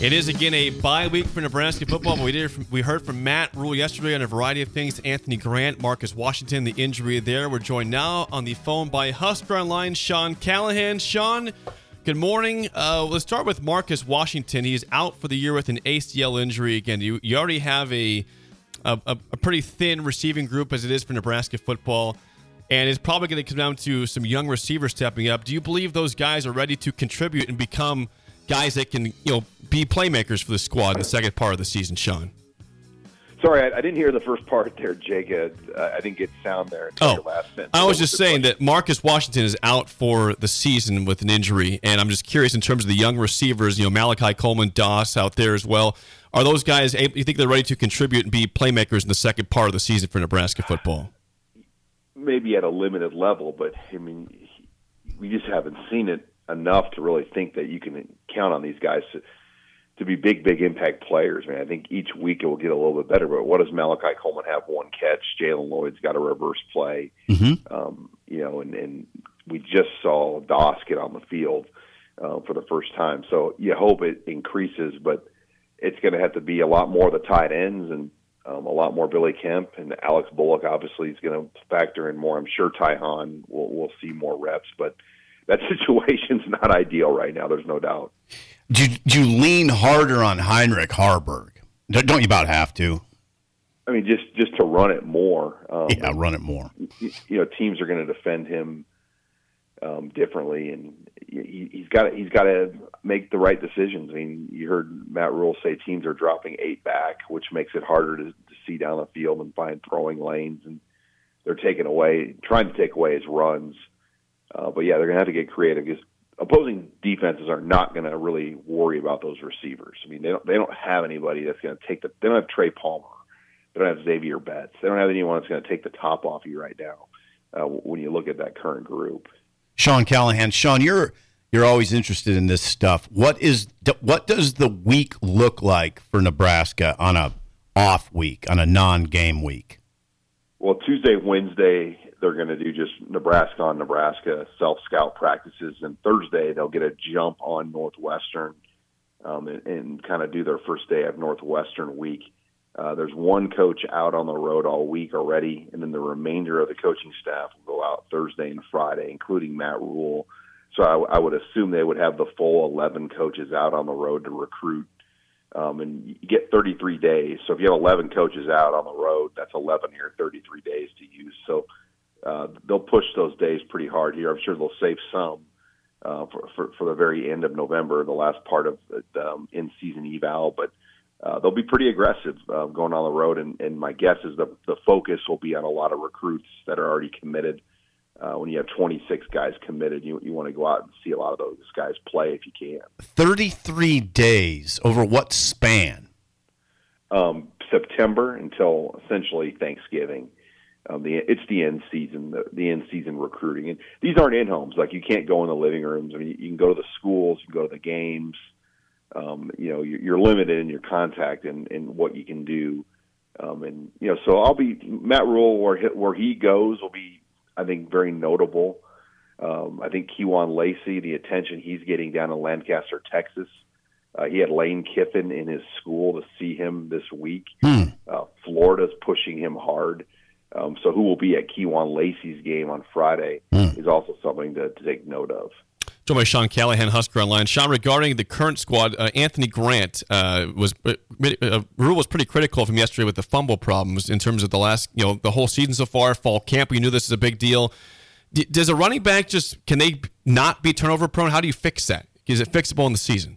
It is again a bye week for Nebraska football. But we did we heard from Matt Rhule yesterday on a variety of things. Anthony Grant, Marcus Washington, the injury there. We're joined now on the phone by Husker Online, Sean Callahan. Sean, good morning. Uh, let's start with Marcus Washington. He's out for the year with an ACL injury. Again, you you already have a a, a pretty thin receiving group as it is for Nebraska football. And it's probably going to come down to some young receivers stepping up. Do you believe those guys are ready to contribute and become guys that can, you know, be playmakers for the squad in the second part of the season, Sean? Sorry, I, I didn't hear the first part there, Jake. Uh, I didn't get sound there. until Oh, your last sentence. I was just saying question? that Marcus Washington is out for the season with an injury, and I'm just curious in terms of the young receivers. You know, Malachi Coleman, Doss out there as well. Are those guys? able- You think they're ready to contribute and be playmakers in the second part of the season for Nebraska football? maybe at a limited level, but I mean, we just haven't seen it enough to really think that you can count on these guys to, to be big, big impact players. I mean, I think each week it will get a little bit better. But what does Malachi Coleman have? One catch. Jaylen Lloyd's got a reverse play. Um, you know, and, and we just saw Doss get on the field uh, for the first time. So you hope it increases, but it's going to have to be a lot more of the tight ends and um, a lot more Billy Kemp and Alex Bullock. Obviously, is going to factor in more. I'm sure Ty Hahn will will see more reps, but that situation's not ideal right now. There's no doubt. Do you, do you lean harder on Heinrich Haarberg? Don't don't you about have to? I mean, just just to run it more. Um, Yeah, run it more. you know teams are going to defend him um, differently, and he, he's got he's got to make the right decisions. I mean, you heard Matt Rhule say teams are dropping eight back, which makes it harder to, to see down the field and find throwing lanes, and they're taking away, trying to take away his runs. Uh, but yeah, they're going to have to get creative because opposing defenses are not going to really worry about those receivers. I mean, they don't they don't have anybody that's going to take the. They don't have Trey Palmer. They don't have Zavier Betts. They don't have anyone that's going to take the top off you right now. Uh, when you look at that current group, Sean Callahan. Sean, you're you're always interested in this stuff. What is what does the week look like for Nebraska on a off week, on a non-game week? well, Tuesday, Wednesday, they're going to do just Nebraska on Nebraska self scout practices, and Thursday they'll get a jump on Northwestern um, and, and kind of do their first day of Northwestern week. Uh, there's one coach out on the road all week already, and then the remainder of the coaching staff will go out Thursday and Friday, including Matt Rhule. So I, I would assume they would have the full 11 coaches out on the road to recruit. Um, and you get 33 days. So if you have 11 coaches out on the road, that's 11 here, 33 days to use. So uh, they'll push those days pretty hard here. I'm sure they'll save some uh, for, for for the very end of November, the last part of the um, in-season eval. But uh, they'll be pretty aggressive uh, going on the road, and, and my guess is the the focus will be on a lot of recruits that are already committed. Uh, when you have 26 guys committed, you you want to go out and see a lot of those guys play if you can. Thirty-three days over what span? um, September until essentially Thanksgiving. Um, the it's the end season, the, the end season recruiting, and these aren't in homes. Like you can't go in the living rooms. I mean, you can go to the schools, you can go to the games. Um, you know, you're, you're limited in your contact and, and what you can do. Um, and you know, so I'll be Matt Rhule where he, where he goes will be, I think, very notable. Um, I think Kewan Lacey, the attention he's getting down in Lancaster, Texas. Uh, he had Lane Kiffin in his school to see him this week. Uh, Florida's pushing him hard. Um, so who will be at Kewan Lacey's game on Friday is also something to, to take note of. Joined by Sean Callahan, Husker Online. Sean, regarding the current squad, uh, Anthony Grant uh, was uh, uh, Rhule was pretty critical him yesterday with the fumble problems in terms of the last, you know, the whole season so far. Fall camp, we knew this is a big deal. D- does a running back just can they not be turnover prone? How do you fix that? Is it fixable in the season?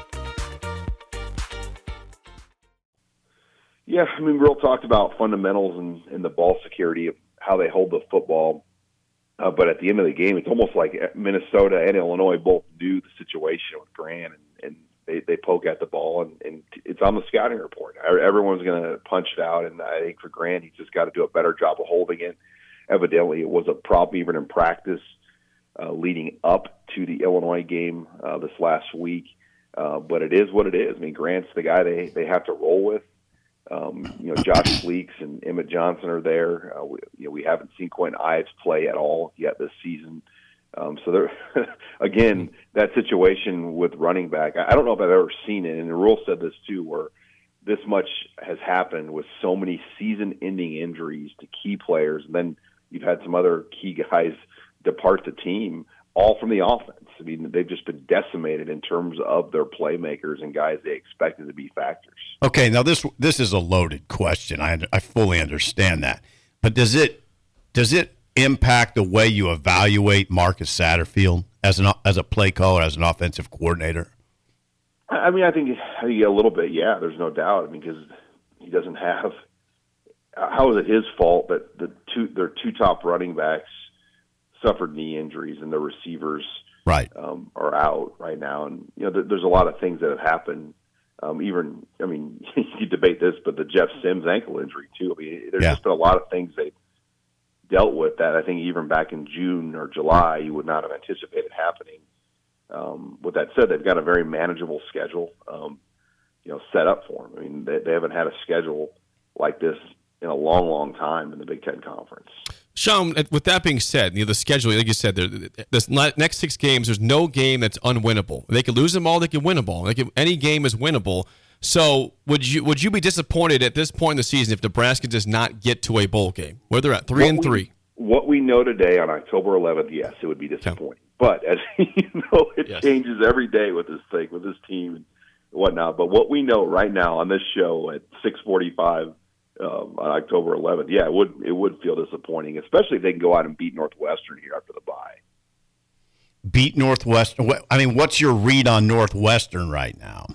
Yeah, I mean, Real talked about fundamentals and, and the ball security of how they hold the football. Uh, but at the end of the game, it's almost like Minnesota and Illinois both knew the situation with Grant, and, and they, they poke at the ball, and, and it's on the scouting report. Everyone's going to punch it out, and I think for Grant, he's just got to do a better job of holding it. Evidently, it was a problem even in practice uh, leading up to the Illinois game uh, this last week. Uh, but it is what it is. I mean, Grant's the guy they they have to roll with. Um, you know, Josh Fleeks and Emmett Johnson are there. Uh, we, you know, we haven't seen Kwinten Ives play at all yet this season. Um, so there, again, that situation with running back, I don't know if I've ever seen it. And the Rhule said this too, where this much has happened with so many season-ending injuries to key players, and then you've had some other key guys depart the team all from the offense. I mean, they've just been decimated in terms of their playmakers and guys they expected to be factors. Okay, now this this is a loaded question. I I fully understand that, but does it does it impact the way you evaluate Marcus Satterfield as an as a play caller, as an offensive coordinator? I mean, I think I think a little bit. Yeah, there's no doubt. I mean, because he doesn't have. How is it his fault that the two their two top running backs suffered knee injuries and the receivers right um, are out right now. And you know, th- there's a lot of things that have happened. Um, even, I mean, you debate this, but the Jeff Sims ankle injury too. I mean, there's yeah. just been a lot of things they dealt with that I think even back in June or July you would not have anticipated happening. Um, with that said, they've got a very manageable schedule, um, you know, set up for them. I mean, they, they haven't had a schedule like this in a long, long time in the Big Ten Conference. Sean, uh, with that being said, you know, the schedule, like you said, this next six games, there's no game that's unwinnable. They could lose them all, they could win them all. They could, any game is winnable. So, would you would you be disappointed at this point in the season if Nebraska does not get to a bowl game? Where they're at three what and we, three. What we know today on October 11th, yes, it would be disappointing. Okay. But as you know, it yes. changes every day with this thing, with this team and whatnot. But what we know right now on this show at 6:45 um, on October 11th, yeah, it would it would feel disappointing, especially if they can go out and beat Northwestern here after the bye. Beat Northwestern. I mean, what's your read on Northwestern right now?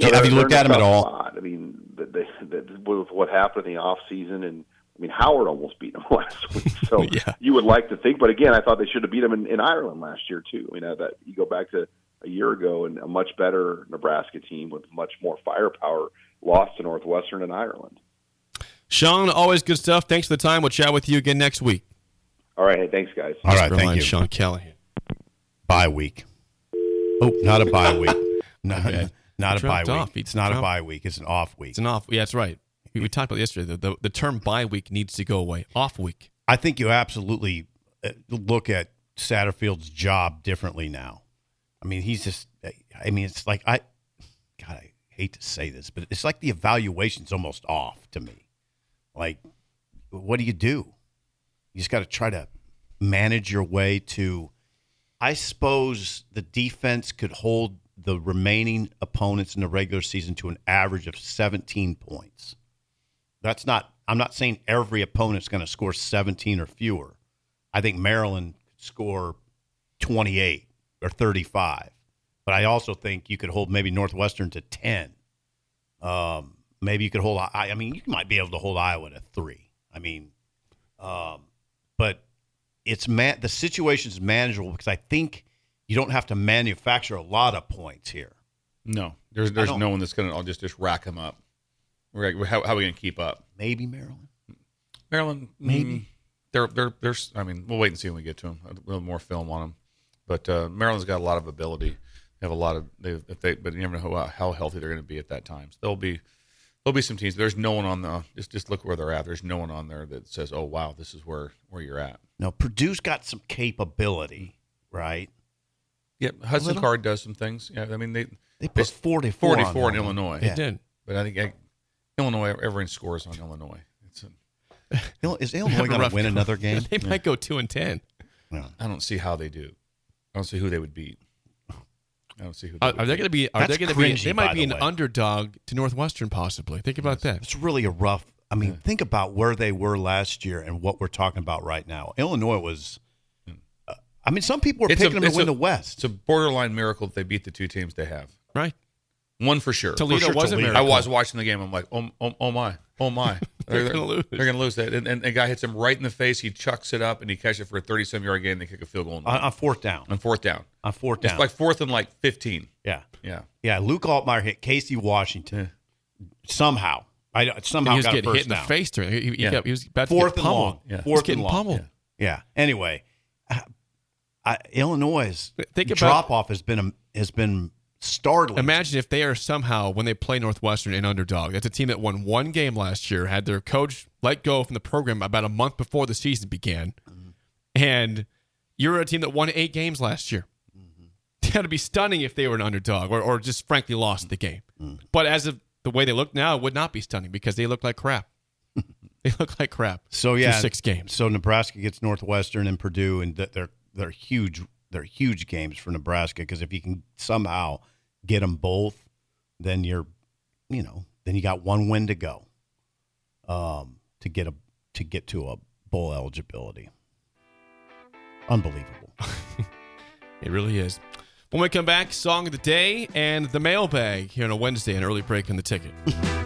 Have you looked at them at all? Spot. I mean, they, they, with what happened in the off season, and I mean, Howard almost beat them last week. So yeah. you would like to think, but again, I thought they should have beat them in, in Ireland last year too. You know that you go back to a year ago and a much better Nebraska team with much more firepower lost to Northwestern and Ireland. Sean, always good stuff. Thanks for the time. We'll chat with you again next week. All right. Hey, thanks, guys. All right. Thank you. Sean Callahan. Bye week. Oh, not a bye week. No, okay. not a bye week. Off. It's not a bye week. It's an off week. It's an off. Yeah, that's right. We, we talked about yesterday. The, the, the term bye week needs to go away. Off week. I think you absolutely uh, look at Satterfield's job differently now. I mean, he's just. I mean, it's like I. Hate to say this, but it's like the evaluation's almost off to me. Like, what do you do? You just got to try to manage your way to. I suppose the defense could hold the remaining opponents in the regular season to an average of 17 points. That's not. I'm not saying every opponent's going to score 17 or fewer. I think Maryland could score 28 or 35, but I also think you could hold maybe Northwestern to 10. Um, maybe you could hold. I, I mean, you might be able to hold Iowa to three. I mean, um, but it's man. The situation is manageable because I think you don't have to manufacture a lot of points here. No, there's there's no one that's going to. I'll just just rack them up. We're, like, how, how are we going to keep up? Maybe Maryland. Maryland, Maybe. mm, they're they're they're. I mean, we'll wait and see when we get to them. A little more film on them, but uh, Maryland's got a lot of ability. They have a lot of they if they, but you never know how, how healthy they're going to be at that time. So there'll be there'll be some teams. There's no one on the just just look where they're at. There's no one on there that says, oh wow, this is where where you're at. Now Purdue's got some capability, right? Yeah, Hudson? Card does some things. Yeah, I mean they They put It's 44, 44 in that one. Illinois. They Yeah. did. But I think I, Illinois, everyone scores on Illinois. It's a, Ill- Is Illinois going to win another game? They might go two and ten. I don't see how they do. I don't see who they would beat. I don't see who. They Are, are they going to be? Are That's they going to be? cringy, They might be the an way. underdog to Northwestern, possibly. Think about that. It's really a rough. I mean, think about where they were last year and what we're talking about right now. Illinois was. uh, I mean, some people were It's a- picking them to win a- the West. It's a borderline miracle that they beat the two teams they have. Right. One for sure. Toledo For sure was a Toledo. I was watching the game. I'm like, oh, oh, oh my, oh my, They're gonna lose. They're going to lose that. And, and a guy hits him right in the face. He chucks it up and he catches it for a 30 some yard gain. They kick a field goal on, on fourth down. on fourth down. On fourth It's down. like fourth and like 15. yeah, Yeah. yeah. Luke Altmyer hit Casey Washington somehow. I somehow he was got a getting first hit in the face during. He, he, Yeah. got, he was about to Fourth get and pummeled. long. Yeah. Fourth getting and long. pummeled. Yeah. Anyway, I, I, Illinois' Think about- drop off has been a, has been startling. Imagine if they are somehow when they play Northwestern an underdog. That's a team that won one game last year, had their coach let go from the program about a month before the season began, mm-hmm. and you're a team that won eight games last year. Mm-hmm. That'd be stunning if they were an underdog or, or just frankly lost the game. Mm-hmm. But as of the way they look now, it would not be stunning because they look like crap. they look like crap. So yeah, six games. So Nebraska gets Northwestern and Purdue, and they're they're huge. They're huge games for Nebraska because if you can somehow get them both, then you're, you know, then you got one win to go, um, to get a to get to a bowl eligibility. Unbelievable. It really is. When we come back, song of the day and the mailbag here on a Wednesday, an early break in the ticket.